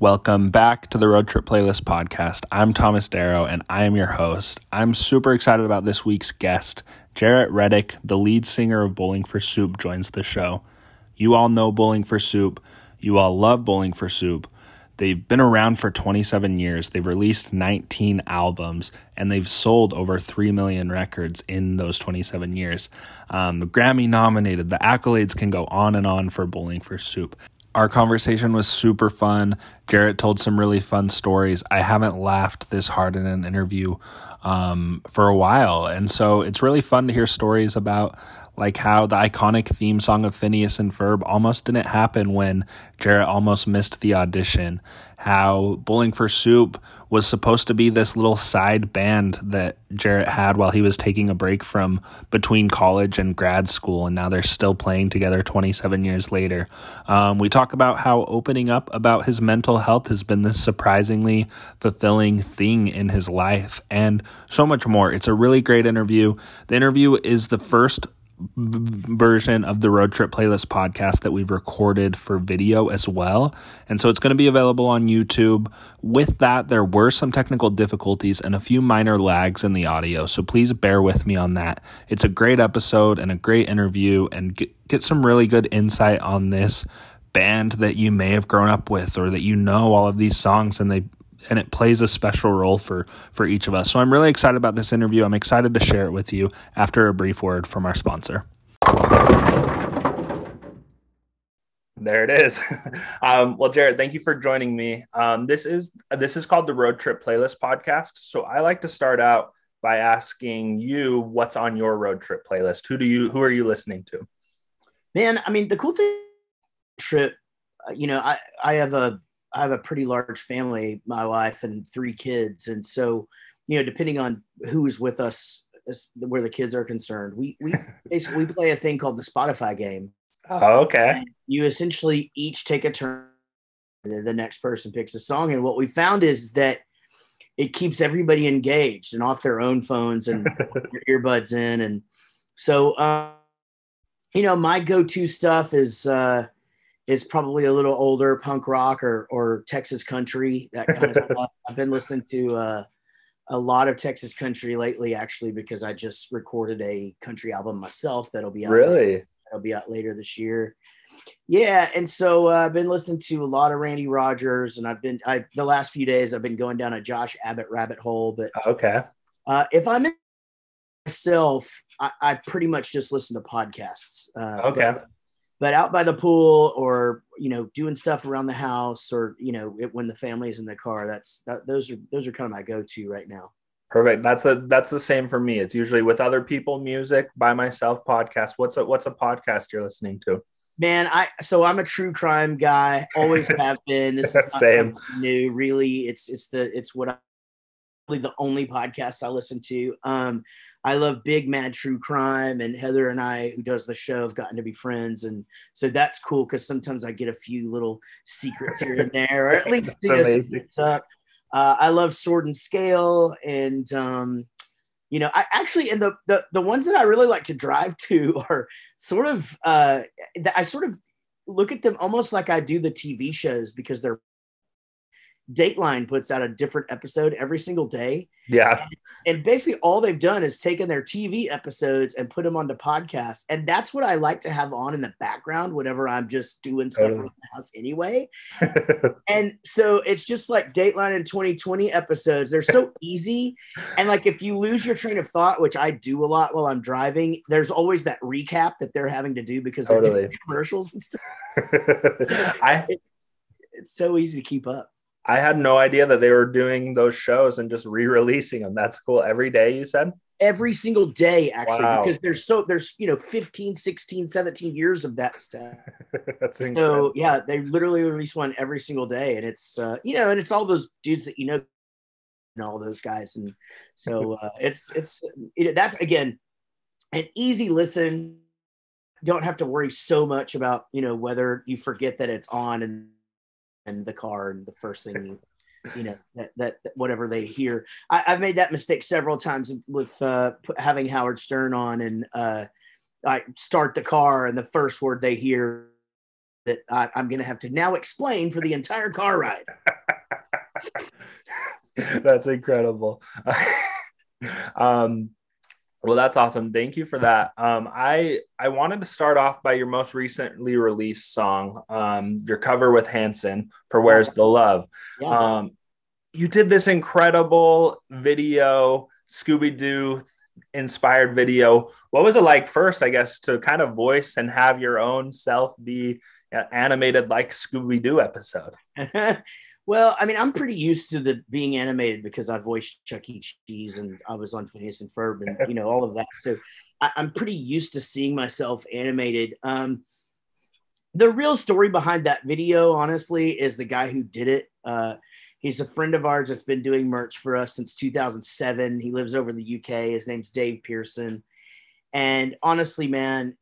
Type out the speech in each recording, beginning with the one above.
Welcome back to the Road Trip Playlist podcast. I'm Thomas Darrow and I am your host. I'm super excited about this week's guest. Jaret Reddick, the lead singer of Bowling for Soup, joins the show. You all know Bowling for Soup. You all love Bowling for Soup. They've been around for 27 years. They've released 19 albums and they've sold over 3 million records in those 27 years. Um, Grammy nominated. The accolades can go on and on for Bowling for Soup. Our conversation was super fun. Jaret told some really fun stories. I haven't laughed this hard in an interview um, for a while. And so it's really fun to hear stories about like how the iconic theme song of Phineas and Ferb almost didn't happen when Jaret almost missed the audition. How Bowling for Soup was supposed to be this little side band that Jaret had while he was taking a break from between college and grad school, and now they're still playing together 27 years later. Um, we talk about how opening up about his mental health has been this surprisingly fulfilling thing in his life, and so much more. It's a really great interview. The interview is the first version of the road trip playlist podcast that we've recorded for video as well. And so it's going to be available on YouTube. With that, there were some technical difficulties and a few minor lags in the audio. So please bear with me on that. It's a great episode and a great interview and get, get some really good insight on this band that you may have grown up with or that you know all of these songs and they and it plays a special role for for each of us. So I'm really excited about this interview. I'm excited to share it with you after a brief word from our sponsor. There it is. um, well, Jaret, thank you for joining me. Um, this is this is called the Road Trip Playlist Podcast. So I like to start out by asking you what's on your road trip playlist. Who do you who are you listening to? Man, I mean, the cool thing trip, uh, you know, I I have a I have a pretty large family, my wife and three kids, and so you know, depending on who's with us, where the kids are concerned, we we basically we play a thing called the Spotify game. Oh, okay. You essentially each take a turn. The next person picks a song, and what we found is that it keeps everybody engaged and off their own phones and earbuds in, and so uh, you know, my go-to stuff is. Uh, is probably a little older punk rock or or Texas country that kind of stuff. I've been listening to uh, a lot of Texas country lately, actually, because I just recorded a country album myself that'll be out really later, that'll be out later this year. Yeah, and so uh, I've been listening to a lot of Randy Rogers, and I've been I the last few days I've been going down a Josh Abbott rabbit hole. But okay, uh, if I'm in myself, I, I, pretty much just listen to podcasts. Uh, okay. But, but out by the pool or you know doing stuff around the house or you know it, when the family is in the car that's that, those are those are kind of my go-to right now. Perfect. That's the that's the same for me. It's usually with other people music by myself podcast. What's a what's a podcast you're listening to? Man i so i'm a true crime guy always have been. This is same. new really. It's it's the it's what i the only podcast i listen to. Um I love big mad true crime, and Heather and I, who does the show, have gotten to be friends, and so that's cool because sometimes I get a few little secrets here and there, or at least you know, it's up. Uh, I love Sword and Scale, and um, you know, I actually, and the, the the ones that I really like to drive to are sort of, uh, I sort of look at them almost like I do the TV shows because they're Dateline puts out a different episode every single day. Yeah. And, and, basically all they've done is taken their TV episodes and put them onto podcasts. And that's what I like to have on in the background whenever I'm just doing stuff around the house anyway. and so it's just like Dateline and 2020 episodes. They're so easy. And like if you lose your train of thought, which I do a lot while I'm driving, there's always that recap that they're having to do because they're totally. doing commercials and stuff. I it, it's so easy to keep up. I had no idea that they were doing those shows and just re-releasing them. That's cool. Every day you said? Every single day actually wow. because there's so there's you know 15, 16, 17 years of that stuff. That's so incredible. yeah, they literally release one every single day and it's uh you know and it's all those dudes that you know and all those guys and so uh it's it's it, that's again an easy listen don't have to worry so much about you know whether you forget that it's on and and the car and the first thing you you know that, that, that whatever they hear I, have made that mistake several times with uh, having howard stern on and uh, i start the car and the first word they hear that I, I'm going to have to now explain for the entire car ride. That's incredible. um, well, that's awesome. Thank you for that. Um, I I wanted to start off by your most recently released song, um, your cover with Hanson for "Where's the Love." Yeah. Um, you did this incredible video, Scooby Doo inspired video. What was it like first, I guess, to kind of voice and have your own self be animated like Scooby Doo episode? well, I mean, I'm pretty used to the being animated because I voiced Chuck E. Cheese and I was on Phineas and Ferb and you know all of that. So I, am pretty used to seeing myself animated. Um, the real story behind that video, honestly, is the guy who did it. Uh, he's a friend of ours that's been doing merch for us since 2007. He lives over in the UK. His name's Dave Pearson. And honestly, man,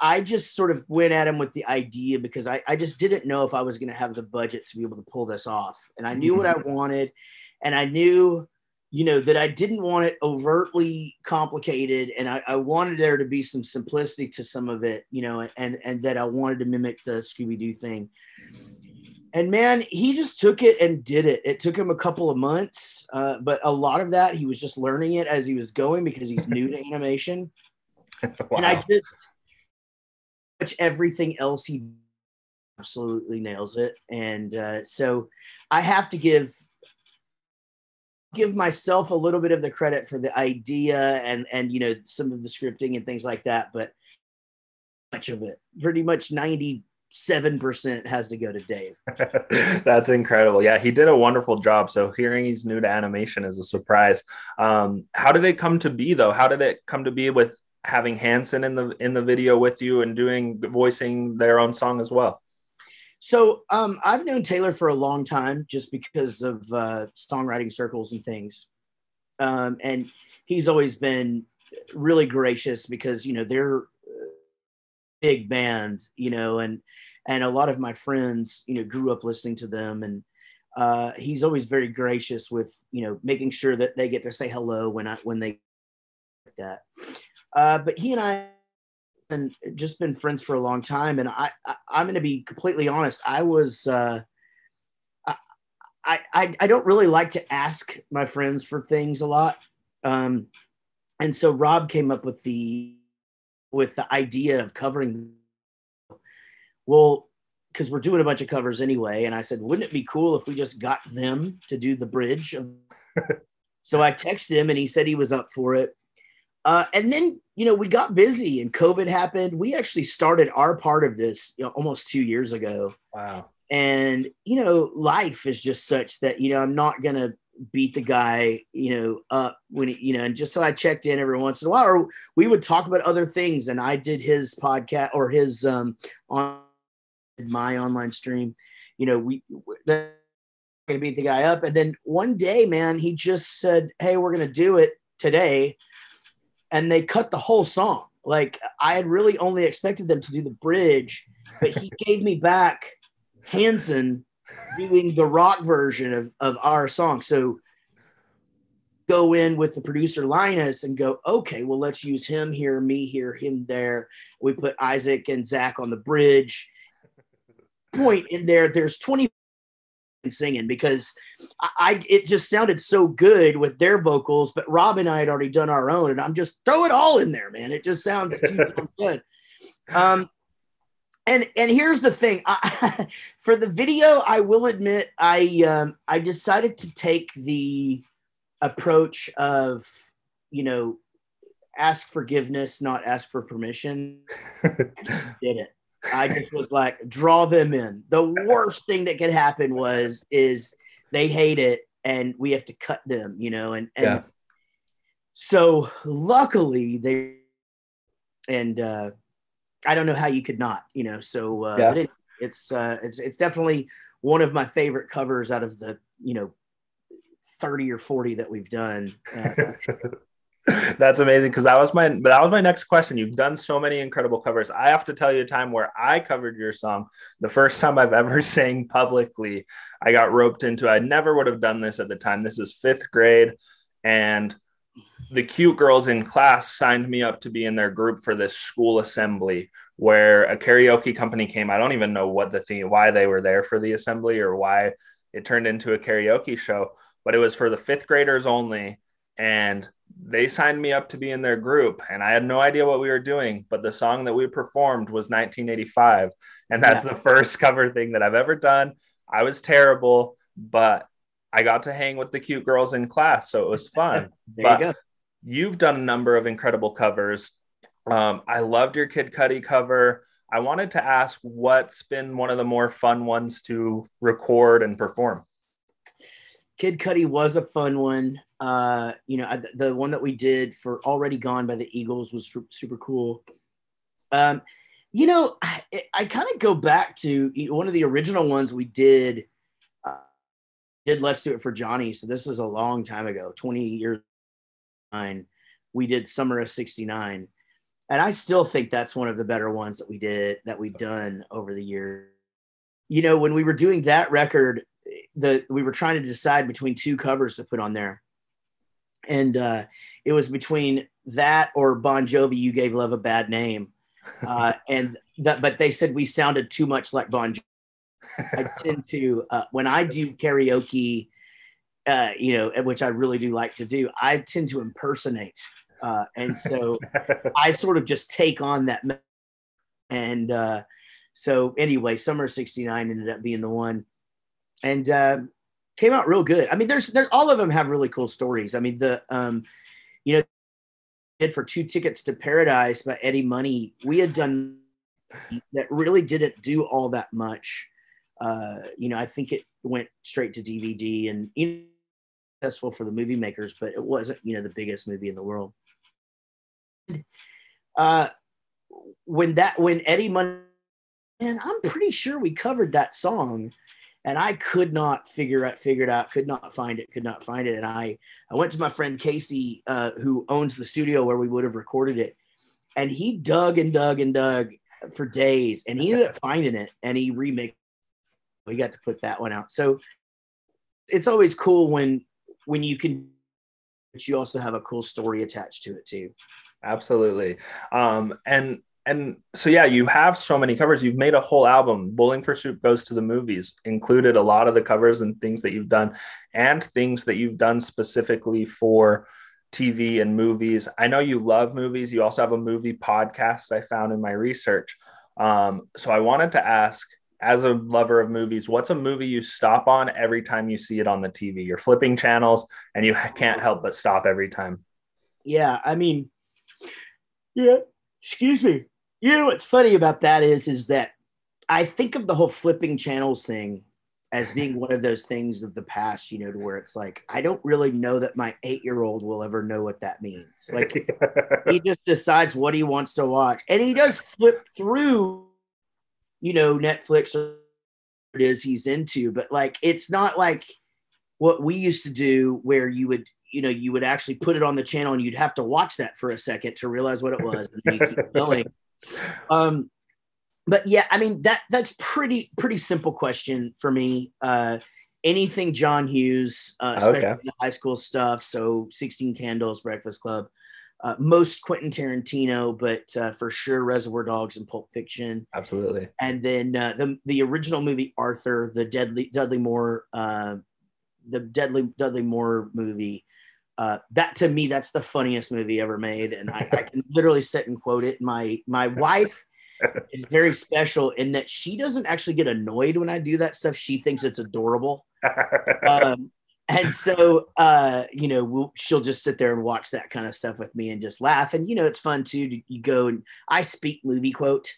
I, just sort of went at him with the idea because I, I just didn't know if I was going to have the budget to be able to pull this off. And I knew what I mm-hmm. wanted. And I knew, you know, that I didn't want it overtly complicated. And I, I wanted there to be some simplicity to some of it, you know, and, and that I wanted to mimic the Scooby Doo thing. And man, he just took it and did it. It took him a couple of months, uh, but a lot of that he was just learning it as he was going because he's new to animation. wow. And I just much everything else he absolutely nails it. And uh, so I have to give give myself a little bit of the credit for the idea and and you know some of the scripting and things like that, but much of it, pretty much ninety seven percent has to go to Dave. That's incredible. Yeah, he did a wonderful job. So hearing he's new to animation is a surprise. Um, how did it come to be though? How did it come to be with having Hanson in the in the video with you and doing voicing their own song as well? So um, I've known Taylor for a long time, just because of uh, songwriting circles and things, um, and he's always been really gracious because you know they're big band, you know, and and a lot of my friends, you know, grew up listening to them, and uh, he's always very gracious with you know making sure that they get to say hello when I when they like that. Uh, but he and I and just been friends for a long time, and I, I am going to be completely honest. I was. Uh, I, I, I don't really like to ask my friends for things a lot. Um, and so Rob came up with the with the idea of covering well because we're doing a bunch of covers anyway and i said wouldn't it be cool if we just got them to do the bridge so i texted him and he said he was up for it uh, and then you know we got busy and covid happened we actually started our part of this you know, almost two years ago wow and you know life is just such that you know i'm not gonna beat the guy, you know, up when he, you know, and just so I checked in every once in a while, or we would talk about other things. And I did his podcast or his um on my online stream. You know, we that gonna beat the guy up. And then one day, man, he just said, Hey, we're gonna do it today. And they cut the whole song. Like I had really only expected them to do the bridge, but he gave me back Hanson doing the rock version of, of our song. So go in with the producer Linus and go, okay, well, let's use him here, me here, him there. We put Isaac and Zach on the bridge. Point in there, there's 20 singing because I, I, it just sounded so good with their vocals, but Rob and I had already done our own, and I'm just throw it all in there, man. It just sounds too good. Um, and and here's the thing I, for the video i will admit i um, i decided to take the approach of you know ask forgiveness not ask for permission i just did it i just was like draw them in the worst thing that could happen was is they hate it and we have to cut them you know and and yeah. so luckily they and uh I don't know how you could not, you know. So uh, yeah. it, it's uh, it's it's definitely one of my favorite covers out of the you know thirty or forty that we've done. Uh, That's amazing because that was my but that was my next question. You've done so many incredible covers. I have to tell you a time where I covered your song. The first time I've ever sang publicly, I got roped into. I never would have done this at the time. This is fifth grade, and the cute girls in class signed me up to be in their group for this school assembly where a karaoke company came. I don't even know what the thing, why they were there for the assembly or why it turned into a karaoke show, but it was for the fifth graders only. And they signed me up to be in their group and I had no idea what we were doing, but the song that we performed was 1985. And that's yeah. the first cover thing that I've ever done. I was terrible, but I got to hang with the cute girls in class. So it was fun. but you you've done a number of incredible covers. Um, I loved your Kid Cudi cover. I wanted to ask what's been one of the more fun ones to record and perform. Kid Cudi was a fun one. Uh, you know, the one that we did for Already Gone by the Eagles was super cool. Um, you know, I, I kind of go back to one of the original ones we did. Uh, did Let's Do It for Johnny. So this is a long time ago, 20 years. We did Summer of 69. And I still think that's one of the better ones that we did, that we've done over the years. You know, when we were doing that record, the we were trying to decide between two covers to put on there and uh, it was between that or Bon Jovi. You gave love a bad name, uh, and that. But they said we sounded too much like Bon Jovi. I tend to uh, when I do karaoke, uh, you know, which I really do like to do. I tend to impersonate, uh, and so I sort of just take on that. And uh, so anyway, summer '69 ended up being the one, and uh, came out real good. I mean, there's there all of them have really cool stories. I mean, the um, you know, did for two tickets to paradise by Eddie Money, we had done that really didn't do all that much. Uh, you know, I think it went straight to DVD and you know, successful for the movie makers, but it wasn't, you know, the biggest movie in the world. Uh, when that when Eddie Money, and I'm pretty sure we covered that song and I could not figure out, figured out, could not find it, could not find it. And I, I went to my friend Casey, uh, who owns the studio where we would have recorded it, and he dug and dug and dug for days, and he ended up finding it, and he remixed. We got to put that one out. So it's always cool when when you can, but you also have a cool story attached to it too. Absolutely, um, and and so yeah you have so many covers. You've made a whole album. Bowling for soup goes to the movies included a lot of the covers and things that you've done and things that you've done specifically for tv and movies. I know you love movies. You also have a movie podcast i found in my research. Um, so i wanted to ask as a lover of movies what's a movie you stop on every time you see it on the tv you're flipping channels and you can't help but stop every time. Yeah i mean yeah excuse me you know what's funny about that is is that I think of the whole flipping channels thing as being one of those things of the past, you know, to where it's like I don't really know that my eight year old will ever know what that means. Like he just decides what he wants to watch, and he does flip through, you know, Netflix or it is he's into, but like it's not like what we used to do where you would you know you would actually put it on the channel and you'd have to watch that for a second to realize what it was and then you keep going um, but yeah, I mean that that's pretty pretty simple question for me. Uh, anything John Hughes, uh, especially okay. the high school stuff. So Sixteen Candles, Breakfast Club, uh, most Quentin Tarantino, but uh, for sure Reservoir Dogs and Pulp Fiction. Absolutely. And then uh, the the original movie Arthur, the Deadly Dudley Moore, uh, the Deadly Dudley Moore movie uh, that to me that's the funniest movie ever made and I, I can literally sit and quote it. My my wife is very special in that she doesn't actually get annoyed when i do that stuff. She thinks it's adorable. Um, and so uh, you know we'll, she'll just sit there and watch that kind of stuff with me and just laugh. And you know it's fun too to, you go and i speak movie quote.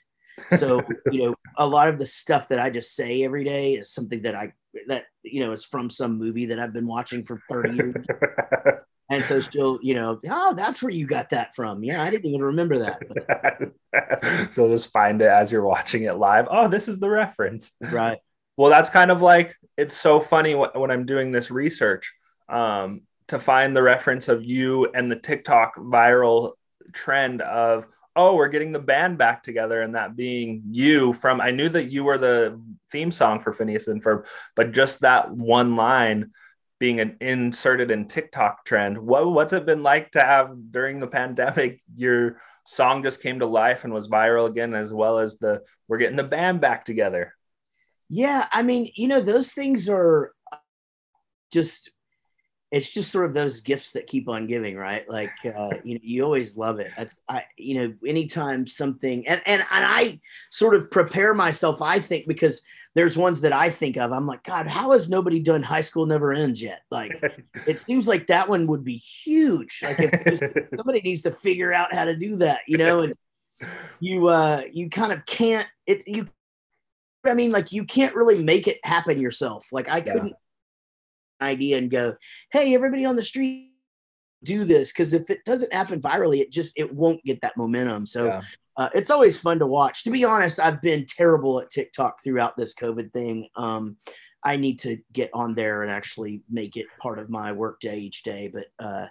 So you know a lot of the stuff that i just say every day is something that i that you know is from some movie that i've been watching for 30 years and so she'll, you know, oh, that's where you got that from. Yeah, I didn't even remember that. so just find it as you're watching it live. Oh, this is the reference. Right. Well, that's kind of like it's so funny when I'm doing this research um, to find the reference of you and the TikTok viral trend of oh, we're getting the band back together, and that being you from. I knew that you were the theme song for Phineas and Ferb, but just that one line being an inserted in TikTok trend. What what's it been like to have during the pandemic? Your song just came to life and was viral again, as well as the we're getting the band back together. Yeah, I mean, you know, those things are just it's just sort of those gifts that keep on giving, right? Like uh, you know, you always love it. That's I, you know, anytime something and and and I sort of prepare myself. I think because there's ones that I think of. I'm like, God, how has nobody done High School Never Ends yet? Like, it seems like that one would be huge. Like, if somebody needs to figure out how to do that, you know, and you uh you kind of can't. It you. I mean, like you can't really make it happen yourself. Like I couldn't idea and go, hey, everybody on the street, do this because if it doesn't happen virally, it just it won't get that momentum. So yeah. uh, it's always fun to watch. To be honest, I've been terrible at TikTok throughout this COVID thing. Um, I need to get on there and actually make it part of my workday each day. But uh,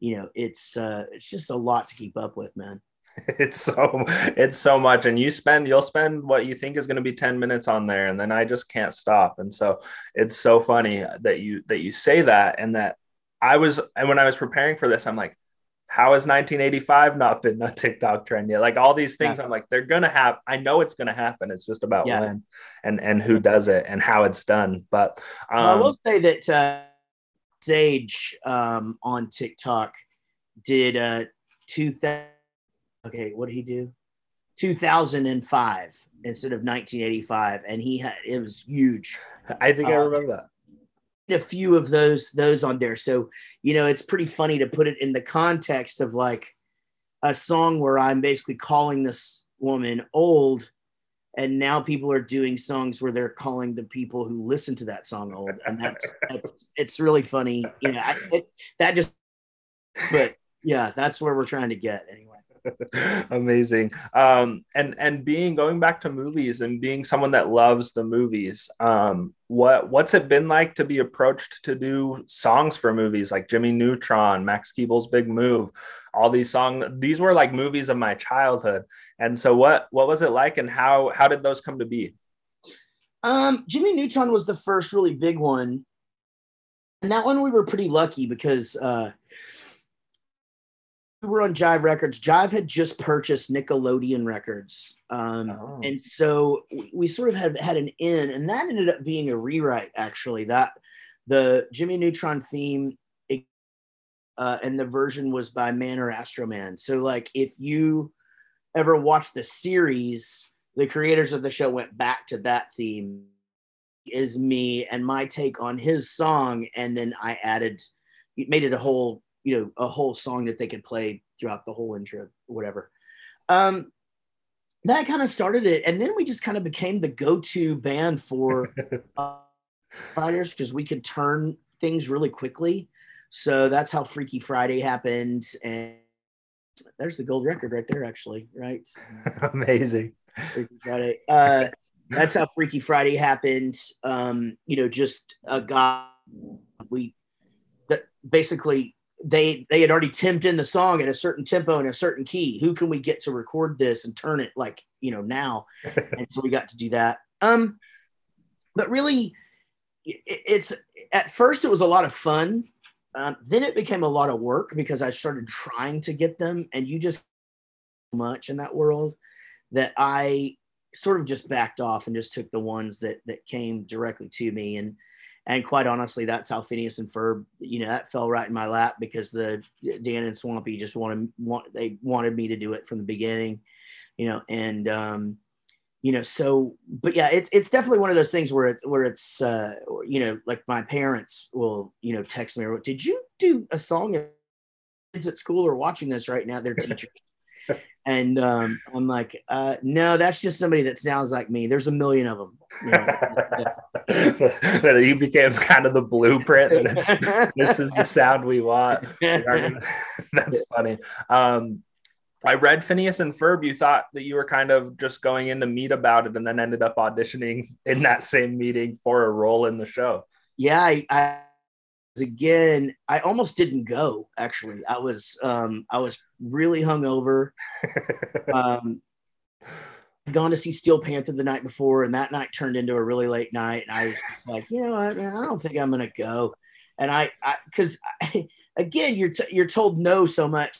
you know, it's uh, it's just a lot to keep up with, man. it's so it's so much and you spend you'll spend what you think is going to be 10 minutes on there and then i just can't stop and so it's so funny that you that you say that and that i was and when i was preparing for this i'm like how has 1985 not been a tiktok trend yet like all these things yeah. i'm like they're gonna have i know it's gonna happen it's just about yeah. when and and who does it and how it's done but um, well, i will say that uh sage um on tiktok did uh 2000 okay, what did he do? 2005 instead of 1985, and he had it was huge. I think uh, I remember that. A few of those those on there, so you know it's pretty funny to put it in the context of like a song where I'm basically calling this woman old, and now people are doing songs where they're calling the people who listen to that song old, and that's, that's it's really funny. You know, I, it, that just, but yeah, that's where we're trying to get anyway. Amazing. Um, and and being going back to movies and being someone that loves the movies, um, what what's it been like to be approached to do songs for movies like Jimmy Neutron, Max Keeble's Big Move, all these songs? These were like movies of my childhood. And so, what what was it like, and how how did those come to be? Um, Jimmy Neutron was the first really big one, and that one we were pretty lucky because. Uh, were on Jive Records. Jive had just purchased Nickelodeon Records, um, oh. and so we, we, sort of had had an in, and that ended up being a rewrite. Actually, that the Jimmy Neutron theme, uh, and the version was by Man or Astroman. So, like, if you ever watched the series, the creators of the show went back to that theme. Is me and my take on his song, and then I added, made it a whole you know a whole song that they could play throughout the whole intro whatever. Um that kind of started it and then we just kind of became the go-to band for uh, fighters because we could turn things really quickly. So that's how freaky friday happened and there's the gold record right there actually right? Amazing. Freaky friday. Uh that's how freaky friday happened. Um you know just a guy we that basically they they had already temped in the song at a certain tempo and a certain key. Who can we get to record this and turn it like you know now? and so we got to do that. Um, but really, it, it's at first it was a lot of fun. Um, then it became a lot of work because I started trying to get them, and you just much in that world that I sort of just backed off and just took the ones that that came directly to me and and quite honestly, that's how Phineas and Ferb, you know, that fell right in my lap because the Dan and Swampy just wanted want they wanted me to do it from the beginning, you know, and um, you know, so but yeah, it's it's definitely one of those things where it's where it's uh, you know, like my parents will you know text me or did you do a song? Kids at school are watching this right now. They're teachers. And um, I'm like, uh, no, that's just somebody that sounds like me. There's a million of them. You, know? you became kind of the blueprint. this is the sound we want. that's funny. Um, I read Phineas and Ferb. You thought that you were kind of just going in to meet about it, and then ended up auditioning in that same meeting for a role in the show. Yeah, I, I again i almost didn't go actually i was um i was really hungover um gone to see steel panther the night before and that night turned into a really late night and i was like you know what, i don't think i'm gonna go and I, because again, you're t- you're told no so much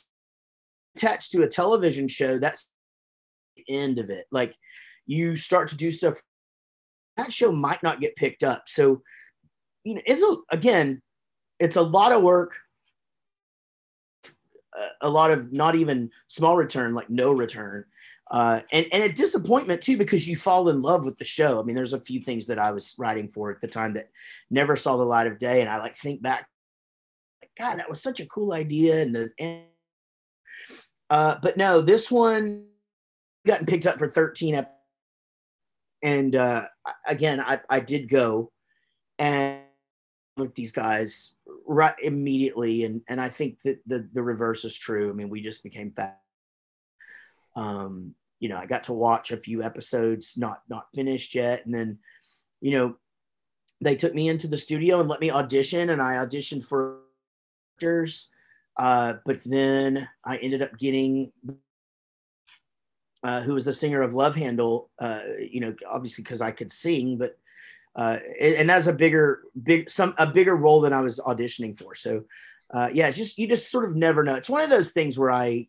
attached to a television show. That's the end of it. Like you start to do stuff that show might not get picked up. So, you know, it's a, again, it's a lot of work, a lot of not even small return, like no return. Uh, and, and a disappointment too, because you fall in love with the show. I mean, there's a few things that I was writing for at the time that never saw the light of day. And I like think back, like, God, that was such a cool idea. And the, and, uh, but no, this one gotten picked up for 13 episodes and uh, again, I, I did go and with these guys right immediately, and and I think that the the reverse is true. I mean, we just became fat. Um, you know, I got to watch a few episodes, not not finished yet, and then, you know, they took me into the studio and let me audition, and I auditioned for actors. Uh, but then I ended up getting uh, who was the singer of Love Händel, uh, you know, obviously because I could sing, but uh, and that's a bigger, big, some a bigger role than I was auditioning for. So, uh, yeah, it's just you just sort of never know. It's one of those things where I,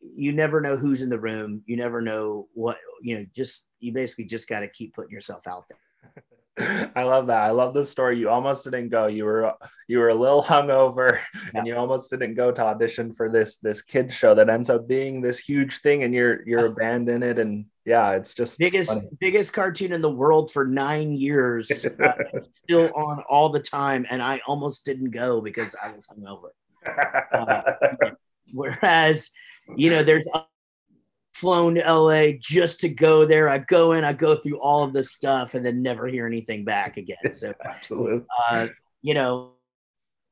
you never know who's in the room. You never know what you know. Just you basically just got to keep putting yourself out there. I love that. I love the story. You almost didn't go. You were you were a little hungover, yeah. and you almost didn't go to audition for this this kids show that ends up being this huge thing, and you're you're abandoned it, and yeah, it's just biggest funny. biggest cartoon in the world for nine years, uh, still on all the time, and I almost didn't go because I was hungover. Uh, whereas, you know, there's flown to LA just to go there. I go in, I go through all of this stuff, and then never hear anything back again. So, absolutely, uh, you know,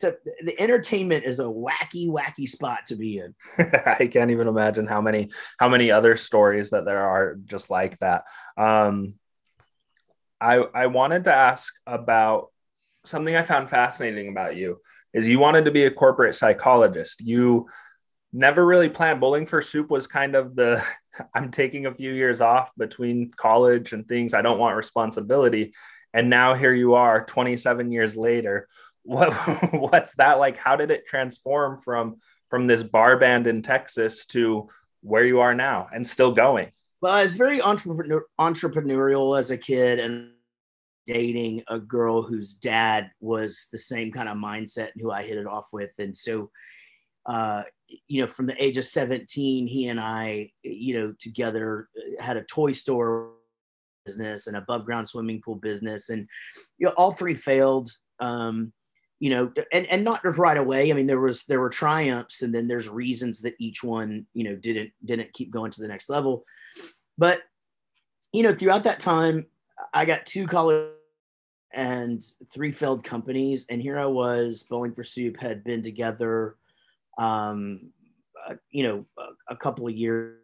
to, the entertainment is a wacky, wacky spot to be in. I can't even imagine how many how many other stories that there are just like that. Um, I I wanted to ask about something I found fascinating about you is you wanted to be a corporate psychologist. You never really planned bowling for soup was kind of the i'm taking a few years off between college and things i don't want responsibility and now here you are 27 years later what what's that like how did it transform from from this bar band in texas to where you are now and still going well i was very entrepreneur, entrepreneurial as a kid and dating a girl whose dad was the same kind of mindset and who i hit it off with and so uh, you know, from the age of 17, he and I, you know, together had a toy store business and above ground swimming pool business. And, you know, all three failed. Um, you know, and, and not right away. I mean, there was, there were triumphs and then there's reasons that each one, you know, didn't, didn't keep going to the next level. But, you know, throughout that time, I got two college and three failed companies. And here I was, Bowling for Soup had been together um, uh, you know, a, a, couple of years,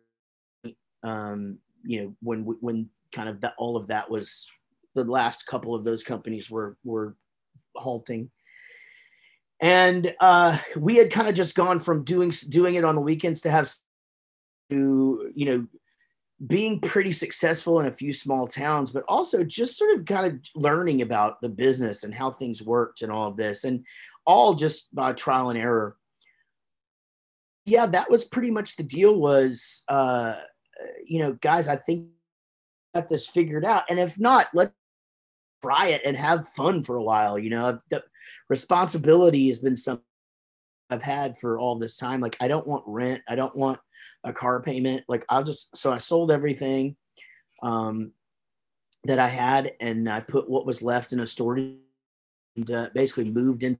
um, you know, when when kind of that all of that was the last couple of those companies were were halting, and uh, we had kind of just gone from doing doing it on the weekends to have to you know being pretty successful in a few small towns, but also just sort of kind of learning about the business and how things worked and all of this, and all just by trial and error yeah, that was pretty much the deal. Was uh, you know, guys, I think got this figured out, and if not, let's try it and have fun for a while. You know, responsibility has been something I've had for all this time. Like, I don't want rent. I don't want a car payment. Like, I'll just so I sold everything um, that I had, and I put what was left in a storage, and uh, basically moved in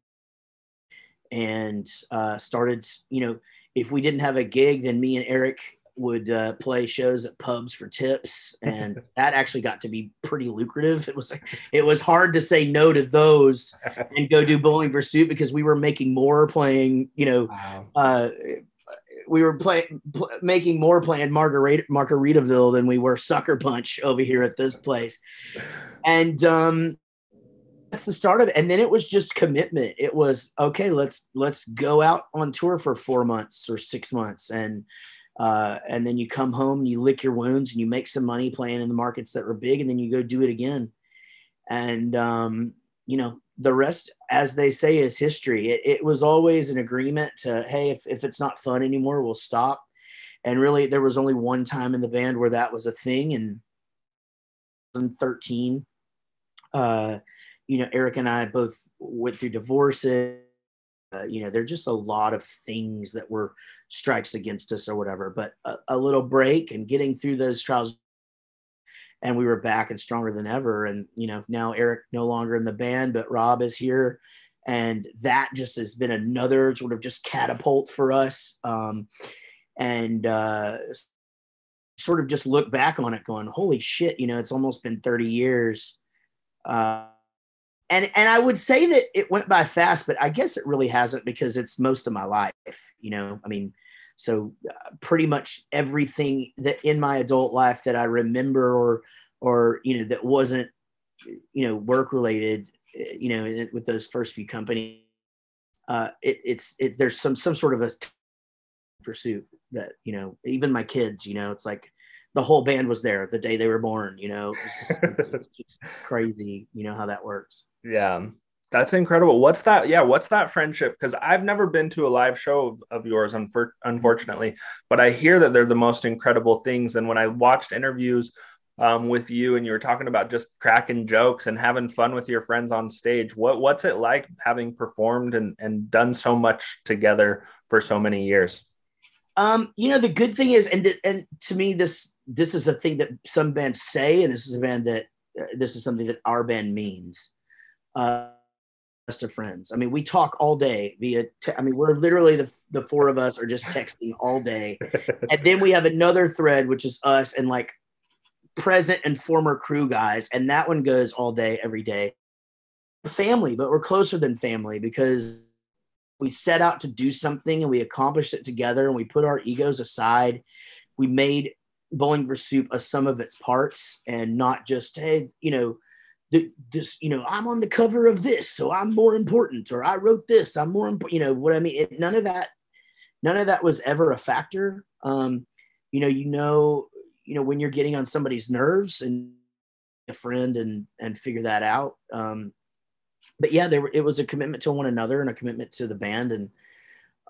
and uh, started. You know if we didn't have a gig, then me and Erik would uh, play shows at pubs for tips, and that actually got to be pretty lucrative. It was it was hard to say no to those and go do bowling for soup because we were making more playing. You know, wow. uh, we were playing pl- making more playing Margarita Margaritaville than we were Sucker Punch over here at this place, and um, that's the start of it and then it was just commitment it was okay let's let's go out on tour for four months or six months and uh, and then you come home and you lick your wounds and you make some money playing in the markets that were big and then you go do it again and um, you know the rest, as they say, is history. It, it was always an agreement to, hey, if, if it's not fun anymore, we'll stop. And really, there was only one time in the band where that was a thing. And 2013, uh, you know, Erik and I both went through divorces. Uh, you know, there are just a lot of things that were strikes against us or whatever. But a, a little break and getting through those trials and we were back and stronger than ever. And you know, now Erik no longer in the band, but Rob is here, and that just has been another sort of just catapult for us. Um, and uh, sort of just look back on it, going, "Holy shit!" You know, it's almost been thirty years. Uh, and and I would say that it went by fast, but I guess it really hasn't because it's most of my life. You know, I mean, so uh, pretty much everything that in my adult life that I remember or or you know that wasn't you know work related eh, you know with those first few companies uh it, it's it there's some some sort of a pursuit that you know even my kids you know it's like the whole band was there the day they were born you know it's, it's, it's crazy you know how that works. Yeah that's incredible. What's that? Yeah, what's that friendship? Because I've never been to a live show of, of yours, unfor- unfortunately, but I hear that they're the most incredible things. And when I watched interviews um, with you and you were talking about just cracking jokes and having fun with your friends on stage, what what's it like having performed and, and done so much together for so many years? Um, you know, the good thing is, and th- and to me, this this is a thing that some bands say, and this is a band that uh, this is something that our band means. Uh, best of friends. I mean, we talk all day via. Te- I mean, we're literally the the four of us are just texting all day, and then we have another thread which is us and like present and former crew guys, and that one goes all day every day. Family, but we're closer than family because we set out to do something and we accomplished it together, and we put our egos aside. We made Bowling for Soup a sum of its parts, and not just hey, you know this, you know, I'm on the cover of this, so I'm more important, or I wrote this, I'm more important. You know what I mean? It, none of that, none of that was ever a factor. Um, you know, you know, you know when you're getting on somebody's nerves and a friend and and figure that out. Um, but yeah, there it was a commitment to one another and a commitment to the band and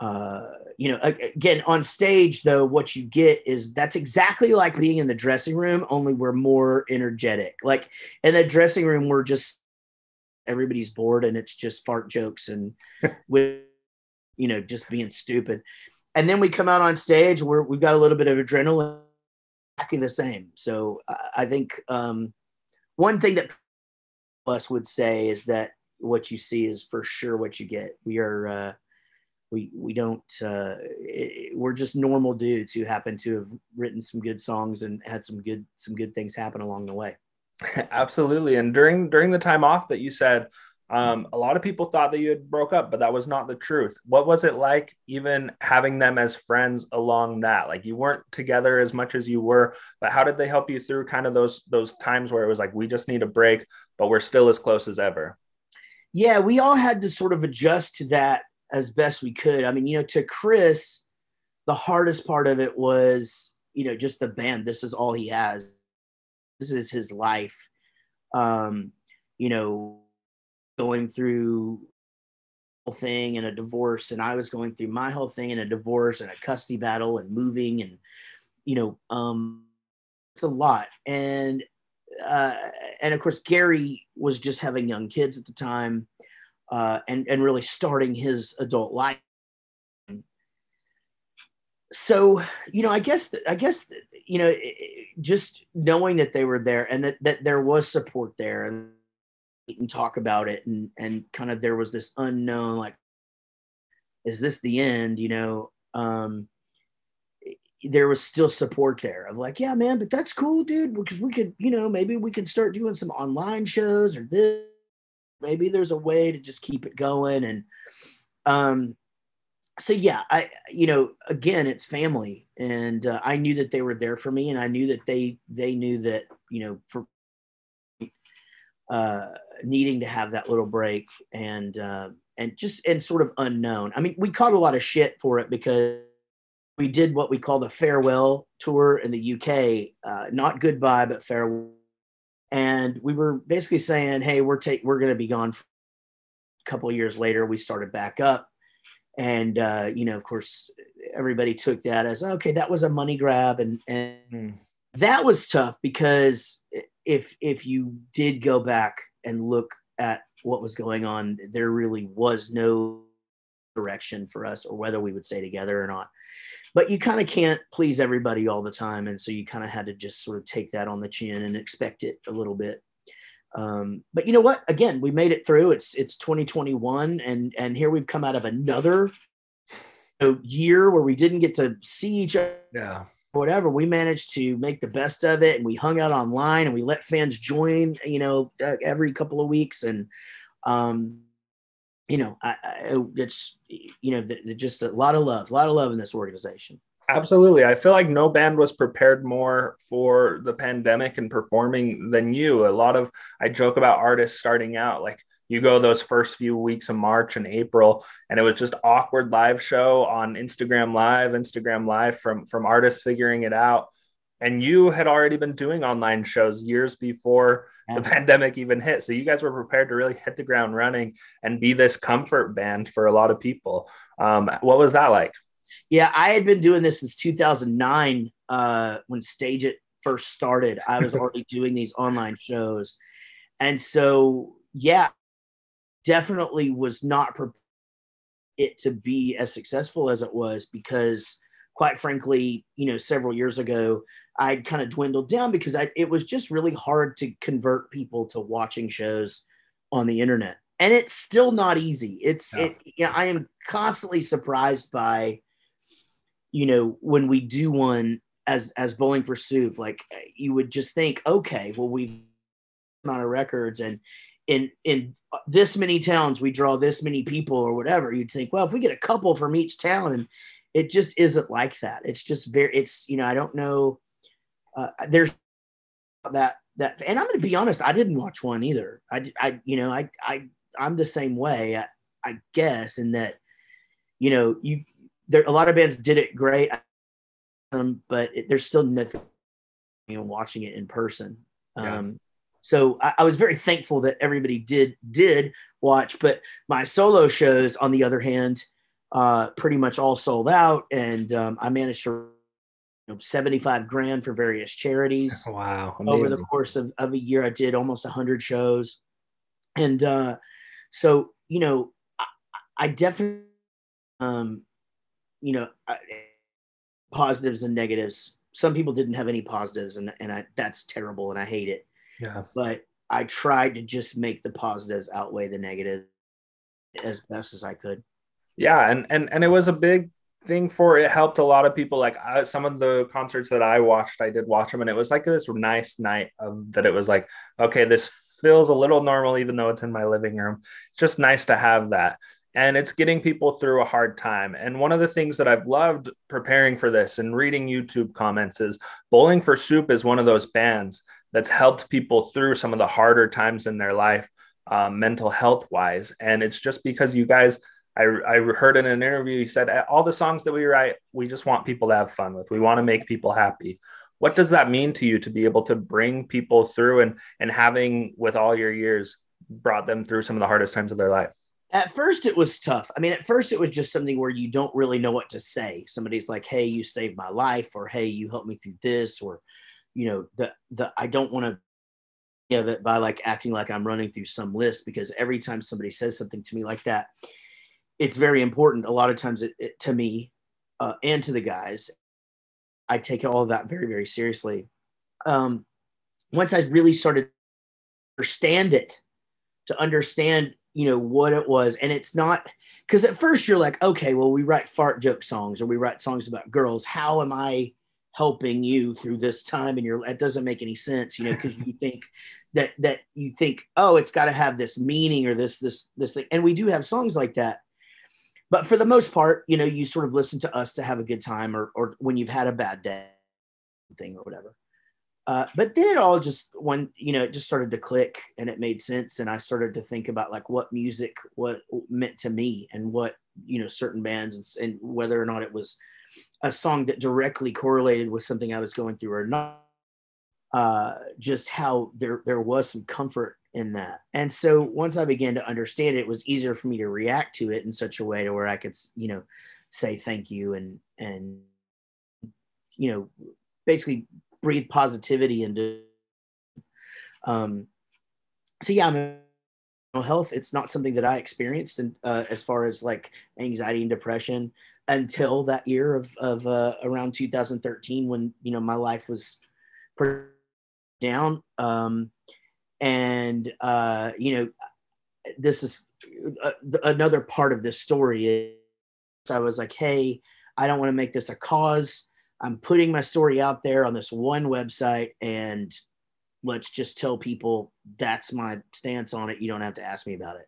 uh, you know, again, on stage, though, what you get is that's exactly like being in the dressing room, only we're more energetic. Like in the dressing room, we're just everybody's bored and it's just fart jokes and with, you know, just being stupid. And then we come out on stage where we've got a little bit of adrenaline, exactly the same. So I think um, one thing that us would say is that what you see is for sure what you get. We are, uh, we we don't uh, it, we're just normal dudes who happen to have written some good songs and had some good some good things happen along the way. Absolutely. And during during the time off that you said um, a lot of people thought that you had broke up but that was not the truth. What was it like even having them as friends along that? Like you weren't together as much as you were but how did they help you through kind of those those times where it was like we just need a break but we're still as close as ever? Yeah we all had to sort of adjust to that as best we could. I mean, you know, to Chris, the hardest part of it was, you know, just the band. This is all he has. This is his life. Um, you know, going through whole thing and a divorce, and I was going through my whole thing and a divorce and a custody battle and moving and you know, um, it's a lot. And uh, and of course, Gary was just having young kids at the time uh, and and really starting his adult life. So you know, I guess I guess you know, just knowing that they were there and that that there was support there and and talk about it and and kind of there was this unknown like, is this the end? You know, um, there was still support there of like, yeah, man, but that's cool, dude, because we could, you know, maybe we could start doing some online shows or this maybe there's a way to just keep it going and um so yeah i you know again it's family. And uh, i knew that they were there for me and i knew that they they knew that you know for uh needing to have that little break and uh and just and sort of unknown. I mean we caught a lot of shit for it because we did what we call the farewell tour in the uk uh not goodbye but farewell and we were basically saying, "Hey, we're take we're going to be gone a couple of years later, we started back up. And, uh, you know, of course, everybody took that as, okay, that was a money grab. And, and mm. that was tough because if, if you did go back and look at what was going on, there really was no direction for us or whether we would stay together or not. But you kind of can't please everybody all the time. And so you kind of had to just sort of take that on the chin and expect it a little bit. Um, but you know what? Again, we made it through. It's it's 2021, and and here we've come out of another year where we didn't get to see each other. Yeah. Whatever. We managed to make the best of it, and we hung out online, and we let fans join. You know, uh, every couple of weeks, and um, you know, I, I, it's you know, the, the, just a lot of love, a lot of love in this organization. Absolutely. I feel like no band was prepared more for the pandemic and performing than you. A lot of I joke about artists starting out like you go those first few weeks of March and April and it was just awkward live show on Instagram live, Instagram live from from artists figuring it out. And you had already been doing online shows years before the pandemic even hit. So you guys were prepared to really hit the ground running and be this comfort band for a lot of people. Um, what was that like? Yeah, I had been doing this since 2009 uh, when StageIt first started. I was already doing these online shows. And so, yeah, definitely was not prepared it to be as successful as it was because quite frankly, you know, several years ago, I'd kind of dwindled down because I, it was just really hard to convert people to watching shows on the internet. And it's still not easy. It's, yeah. it, you know, I am constantly surprised by you know, when we do one as as bowling for soup, like you would just think, okay, well we've amount of records and in in this many towns we draw this many people or whatever you'd think well if we get a couple from each town and it just isn't like that it's just very it's you know i don't know uh, there's that that and i'm going to be honest i didn't watch one either i i you know i i i'm the same way i, I guess in that you know you there a lot of bands did it great, um, but it, there's still nothing you know watching it in person. Yeah. Um, so I, I, was very thankful that everybody did did watch, but my solo shows, on the other hand, uh, pretty much all sold out, and um, I managed to know, 75 grand for various charities. Wow. Amazing. Over the course of, of a year, I did almost 100 shows. And uh, so, you know, I, I definitely um, you know, positives and negatives. Some people didn't have any positives, and and I, that's terrible, and I hate it. Yeah. But I tried to just make the positives outweigh the negatives as best as I could. Yeah, and and and it was a big thing for it helped a lot of people like I, some of the concerts that i watched i did watch them and it was like this nice night of that it was like okay this feels a little normal even though it's in my living room it's just nice to have that and it's getting people through a hard time. And one of the things that I've loved preparing for this and reading YouTube comments is Bowling for Soup is one of those bands that's helped people through some of the harder times in their life, um, mental health wise. And it's just because you guys, I, I heard in an interview, you said all the songs that we write, we just want people to have fun with. We want to make people happy. What does that mean to you to be able to bring people through and and having with all your years brought them through some of the hardest times of their life? at first it was tough i mean at first it was just something where you don't really know what to say somebody's like hey you saved my life or hey you helped me through this or you know the the i don't want to give it by like acting like i'm running through some list because every time somebody says something to me like that it's very important a lot of times it, it to me uh, and to the guys. I take all of that very very seriously. Um, once i really started to understand it to understand you know what it was and it's not because at first you're like okay well we write fart joke songs or we write songs about girls. How am i helping you through this time? And you're that doesn't make any sense you know because you think that that you think oh it's got to have this meaning or this this this thing. And we do have songs like that but for the most part you know you sort of listen to us to have a good time or or when you've had a bad day thing or whatever. Uh, but then it all just when you know it just started to click and it made sense and i started to think about like what music what meant to me and what you know certain bands and, and whether or not it was a song that directly correlated with something i was going through or not uh, just how there there was some comfort in that. And so once I began to understand it, it was easier for me to react to it in such a way to where I could, you know, say thank you and and you know, basically breathe positivity into um so yeah, mental health it's not something that I experienced and uh, as far as like anxiety and depression until that year of of uh, around 2013 when you know my life was pretty down um and uh, you know this is uh, another part of this story is i was like hey i don't want to make this a cause. I'm putting my story out there on this one website and let's just tell people that's my stance on it. You don't have to ask me about it.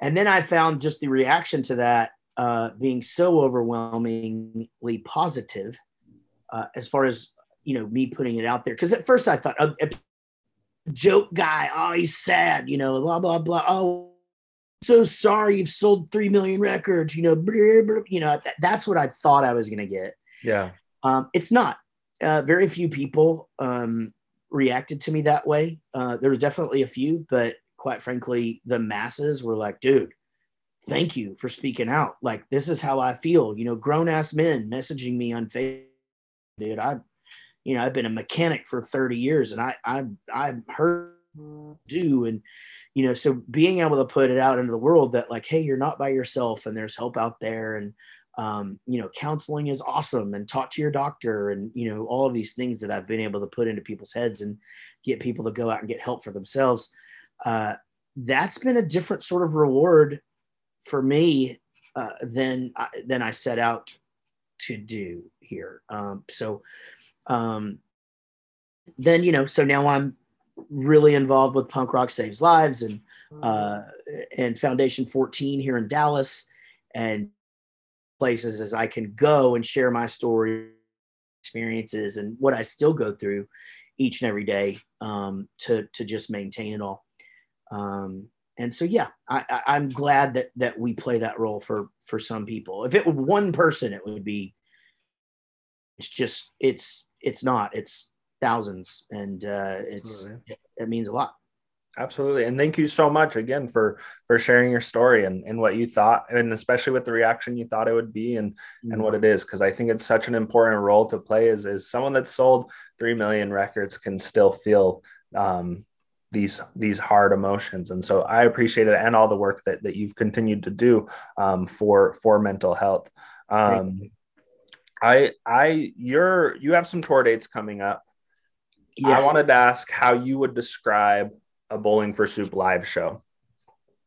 And then i found just the reaction to that uh, being so overwhelmingly positive uh, as far as you know me putting it out there. Because at first i thought uh, joke guy. Oh, he's sad, you know, blah, blah, blah. Oh, so sorry you've sold 3 million records, you know, blah, blah, you know, th- that's what I thought I was going to get. Yeah. Um, it's not. Uh, very few people um, reacted to me that way. Uh, there were definitely a few, but quite frankly, the masses were like, dude, thank you for speaking out. Like, this is how I feel. You know, grown ass men messaging me on Facebook, dude. I you know, I've been a mechanic for 30 years and I, I, I've heard do. And, you know, so being able to put it out into the world that like, Hey, you're not by yourself and there's help out there. And, um, you know, counseling is awesome and talk to your doctor and, you know, all of these things that I've been able to put into people's heads and get people to go out and get help for themselves. Uh, that's been a different sort of reward for me uh, than, than I set out to do here. Um, so, um, then you know, so now I'm really involved with Punk Rock Saves Lives and uh, and Foundation 14 here in Dallas, and places as I can go and share my story, experiences, and what I still go through each and every day um, to to just maintain it all. Um, and so yeah, I, am glad that that we play that role for for some people. If it were one person, it would be. It's just it's it's not it's thousands and uh, it's it, it, means a lot. Absolutely and thank you so much again for for sharing your story and, and what you thought and especially with the reaction you thought it would be and mm-hmm. and what it is because i think it's such an important role to play as, as someone that sold 3 million records can still feel um, these these hard emotions and so i appreciate it and all the work that, that you've continued to do um, for for mental health. Um, I I you're you have some tour dates coming up. Yes. I wanted to ask how you would describe a Bowling for Soup live show.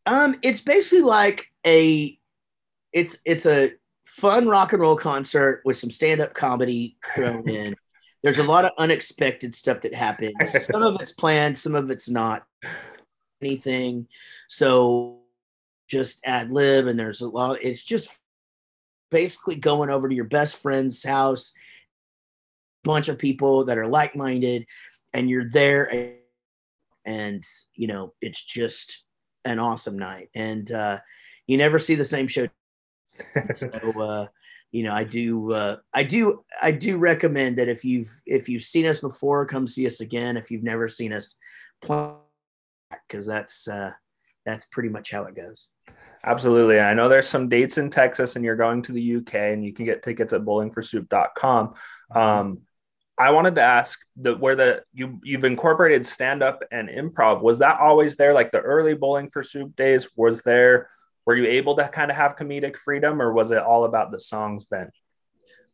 Um, it's basically like a it's it's a fun rock and roll concert with some stand-up comedy thrown in. There's a lot of unexpected stuff that happens. Some of it's planned, some of it's not anything. So just ad lib and there's a lot it's just basically going over to your best friend's house, bunch of people that are like minded, and you're there, and, and, you know, it's just an awesome night. And uh, you never see the same show. so, uh, you know, I do, uh, I do, I do recommend that if you've if you've seen us before, come see us again. If you've never seen us, because that's uh, that's pretty much how it goes. Absolutely. I know there's some dates in Texas and you're going to the UK and you can get tickets at bowlingforsoup.com. Mm-hmm. Um, I wanted to ask the where the you you've incorporated stand up and improv. Was that always there like the early bowling for soup days? Was there were you able to kind of have comedic freedom or was it all about the songs then?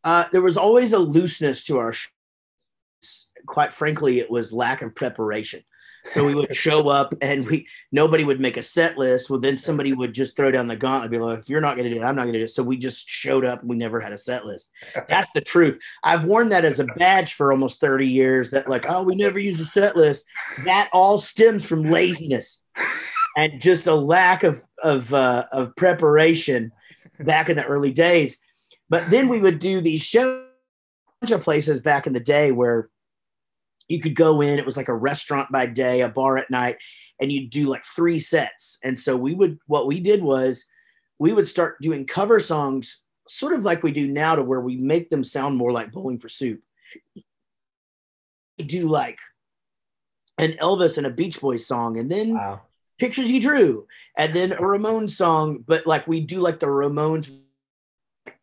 Uh, there was always a looseness to our quite frankly it was lack of preparation so we would show up and we nobody would make a set list. Well, then somebody would just throw down the gauntlet, be like, if you're not gonna do it, I'm not gonna do it. So we just showed up we never had a set list. That's the truth. I've worn that as a badge for almost 30 years that like, oh, we never use a set list. That all stems from laziness and just a lack of of uh, of preparation back in the early days. But then we would do these shows of places back in the day where you could go in, it was like a restaurant by day, a bar at night, and you'd do like three sets. And so we would, what we did was we would start doing cover songs, sort of like we do now, to where we make them sound more like Bowling for Soup. We do like an Elvis and a Beach Boys song, and then Wow. pictures he drew, and then a Ramones song. But like we do like the Ramones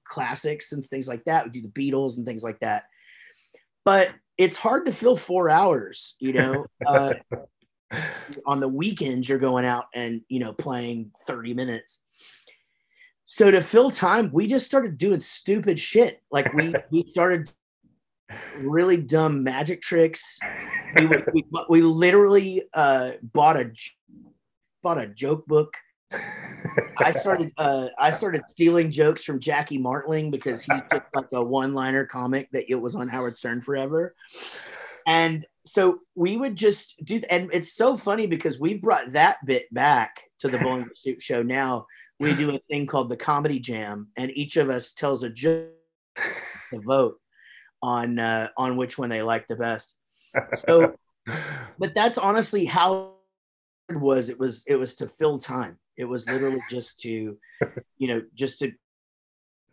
classics and things like that. We do the Beatles and things like that. But it's hard to fill four hours, you know. Uh, on the weekends, you're going out and you know playing 30 minutes. So to fill time, we just started doing stupid shit. Like we we started really dumb magic tricks. We, we, we literally uh, bought a bought a joke book. I started uh, I started stealing jokes from Jackie Martling because he took like a one liner comic that it was on Howard Stern forever, and so we would just do. And it's so funny because we've brought that bit back to the Bowling Soup show now. We do a thing called the Comedy Jam, and each of us tells a joke to vote on uh, on which one they like the best. So, but that's honestly how it was. It was it was to fill time. It was literally just to, you know, just to.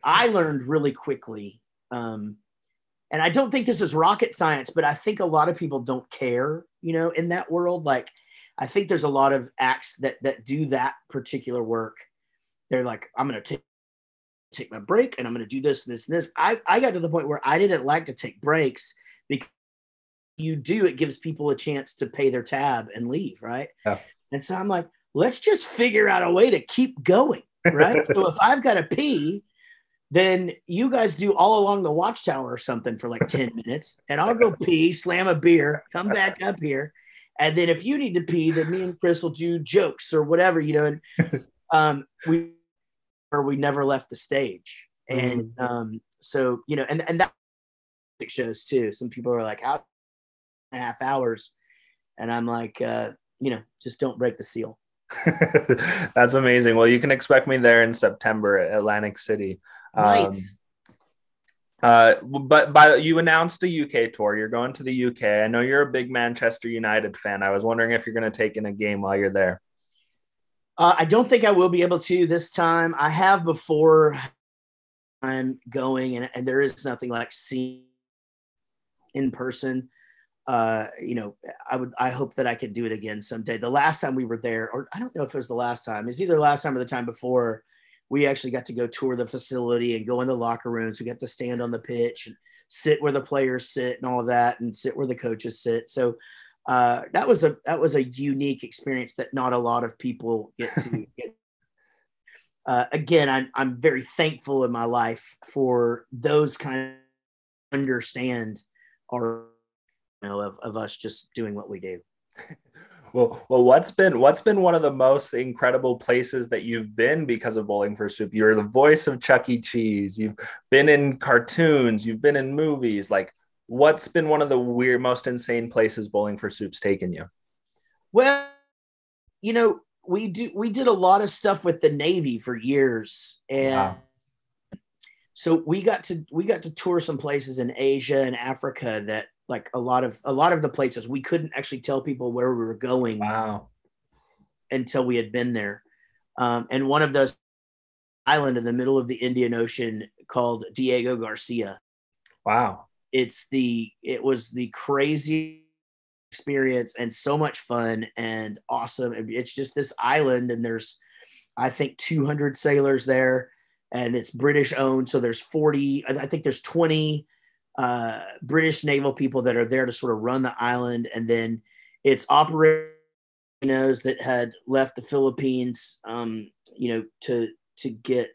I learned really quickly, um, and I don't think this is rocket science, but I think a lot of people don't care, you know, in that world. Like, I think there's a lot of acts that that do that particular work. They're like, I'm gonna take take my break and I'm going to do this, this, and this. I, I got to the point where I didn't like to take breaks because you do, it gives people a chance to pay their tab and leave. Right. Yeah. And so I'm like, let's just figure out a way to keep going. Right. so if I've got to pee, then you guys do all along the watchtower or something for like 10 minutes and I'll go pee, slam a beer, come back up here. And then if you need to pee, then me and Chris will do jokes or whatever, you know, and um, we, or we never left the stage. And um, so, you know, and, and that shows too. Some people are like, how and a half hours? And I'm like, uh, you know, just don't break the seal. That's amazing. Well, you can expect me there in September at Atlantic City. Nice. Um, uh, but by you announced a UK tour. You're going to the UK. I know you're a big Manchester United fan. I was wondering if you're going to take in a game while you're there. Uh, I don't think I will be able to this time. I have before. I'm going, and, and there is nothing like seeing in person. Uh, you know, I would. I hope that I could do it again someday. The last time we were there, or I don't know if it was the last time. It's either the last time or the time before. We actually got to go tour the facility and go in the locker rooms. We got to stand on the pitch and sit where the players sit and all of that, and sit where the coaches sit. So uh, that was a that was a unique experience that not a lot of people get to get. Uh, again, I'm I'm very thankful in my life for those kind of understand you know of, of us just doing what we do. Well, well, what's been what's been one of the most incredible places that you've been because of Bowling for Soup? You're the voice of Chuck E. Cheese. You've been in cartoons. You've been in movies. Like, what's been one of the weird, most insane places Bowling for Soup's taken you? Well, you know, we do we did a lot of stuff with the Navy for years, and Wow. so we got to we got to tour some places in Asia and Africa that like a lot of a lot of the places we couldn't actually tell people where we were going Wow. until we had been there. Um, and one of those island in the middle of the Indian Ocean called Diego Garcia. Wow. It's the it was the crazy experience and so much fun and awesome. It's just this island and there's I think 200 sailors there and it's British owned. So there's 40, I I think there's 20 uh, British naval people that are there to sort of run the island. And then it's operators that had left the Philippines, um, you know, to, to get,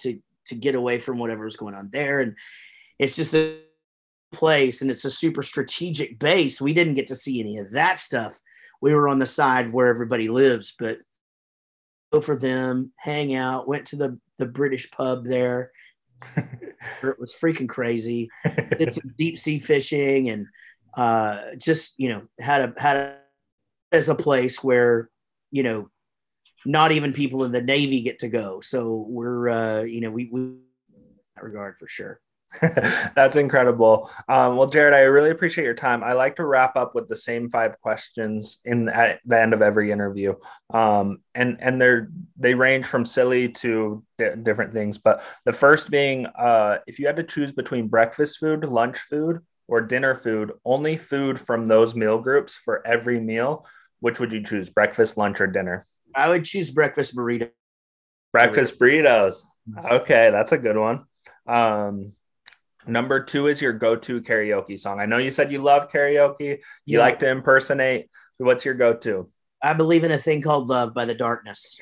to, to get away from whatever was going on there. And it's just the place and it's a super strategic base. We didn't get to see any of that stuff. We were on the side where everybody lives, but go for them, hang out, went to the, the British pub there. it was freaking crazy. Did some deep sea fishing and uh, just, you know, had a, had a, as a place where, you know, not even people in the Navy get to go. So we're, uh, you know, we, we, in that regard for sure. That's incredible. Um, well, Jaret, I really appreciate your time. I like to wrap up with the same five questions in at the end of every interview, um, and and they're they range from silly to di- different things. But the first being, uh, if you had to choose between breakfast food, lunch food, or dinner food, only food from those meal groups for every meal, which would you choose? Breakfast, lunch, or dinner? I would choose breakfast burrito. Breakfast burritos. Okay, that's a good one. Um, number two is your go-to karaoke song. I know you said you love karaoke. You yeah. like to impersonate. What's your go-to? I believe in a thing called love by the darkness.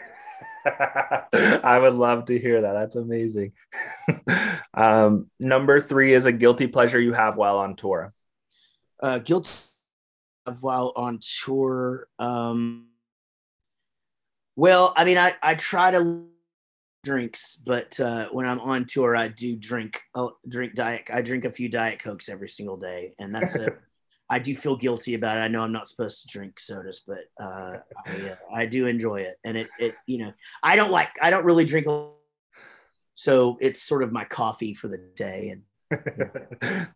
I would love to hear that. That's amazing. um, number three is a guilty pleasure you have while on tour. Uh, guilty while on tour. Um, well, I mean, I, I try to drinks, but uh, when I'm on tour, I do drink uh, drink diet. I drink a few diet cokes every single day, and that's it. I do feel guilty about it. I know I'm not supposed to drink sodas, but uh, I, uh, I do enjoy it, and it it you know I don't like I don't really drink, so it's sort of my coffee for the day. And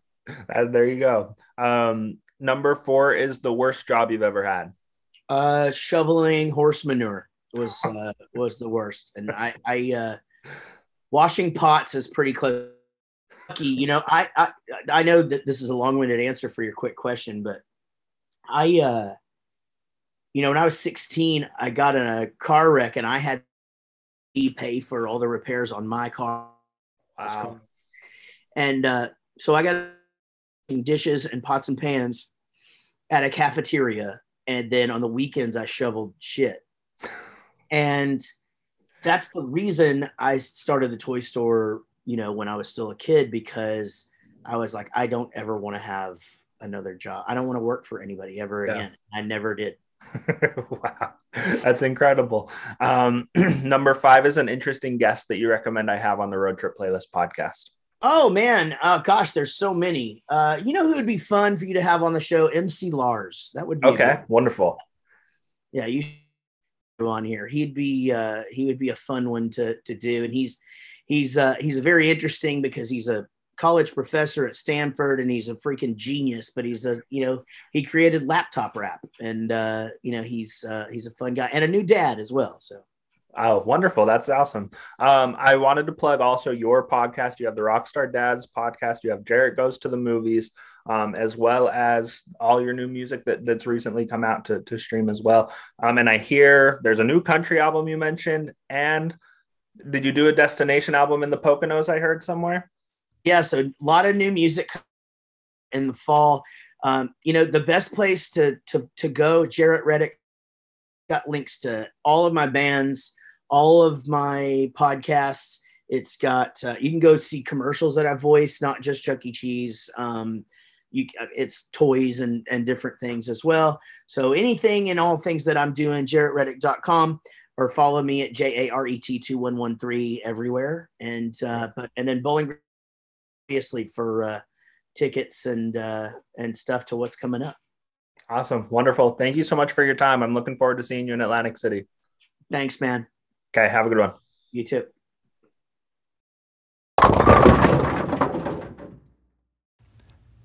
uh, there you go. Um, number four is the worst job you've ever had. Uh, shoveling horse manure was uh, was the worst, and I I uh, washing pots is pretty close. You know, I, I I know that this is a long-winded answer for your quick question, but I uh, you know, when I was 16, I got in a car wreck and I had to pay for all the repairs on my car. Wow. And uh, so I got dishes and pots and pans at a cafeteria, and then on the weekends I shoveled shit. And that's the reason I started the toy store, you know, when I was still a kid, because I was like, I don't ever want to have another job. I don't want to work for anybody ever yeah. again. I never did. wow, that's incredible. Um, number five is an interesting guest that you recommend I have on the Road Trip Playlist podcast. Oh man, uh, gosh, there's so many. Uh, you know who would be fun for you to have on the show? MC Lars. That would be okay. Wonderful. Yeah, you on here. He'd be uh, he would be a fun one to to do, and he's he's uh, he's a very interesting because he's a college professor at Stanford and he's a freaking genius. But he's a you know he created laptop rap, and uh, you know he's uh, he's a fun guy and a new dad as well. So. Oh, wonderful. That's awesome. Um, I wanted to plug also your podcast. You have the Rockstar Dads podcast. You have Jaret Goes to the Movies um, as well as all your new music that, that's recently come out to, to stream as well. Um, and I hear there's a new country album you mentioned. And did you do a destination album in the Poconos? I heard somewhere. Yeah, so a lot of new music in the fall. Um, you know, the best place to to to go, Jaret Reddick got links to all of my bands, all of my podcasts. It's got uh, you can go see commercials that I voice, not just Chuck E. Cheese. Um, you it's toys and and different things as well. So anything and all things that I'm doing, jaretreddick.com or follow me at J A R E T 2113 everywhere. And uh but and then bowling obviously for uh tickets and uh and stuff to what's coming up. Awesome. Wonderful. Thank you so much for your time. I'm looking forward to seeing you in Atlantic City. Thanks, man. Okay, have a good one. You too.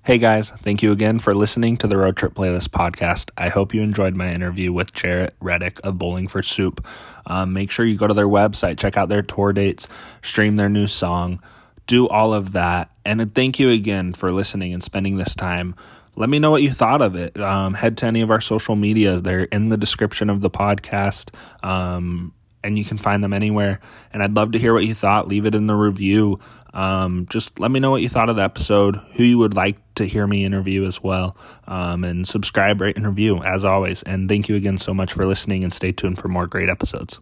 Hey guys, thank you again for listening to the Road Trip Playlist podcast. I hope you enjoyed my interview with Jaret Reddick of Bowling for Soup. Um, make sure you go to their website, check out their tour dates, stream their new song, do all of that. And thank you again for listening and spending this time. Let me know what you thought of it. Um, head to any of our social media, they're in the description of the podcast. Um, and you can find them anywhere. And I'd love to hear what you thought. Leave it in the review. Um, just let me know what you thought of the episode, who you would like to hear me interview as well. Um, and subscribe, rate, and review as always. And thank you again so much for listening and stay tuned for more great episodes.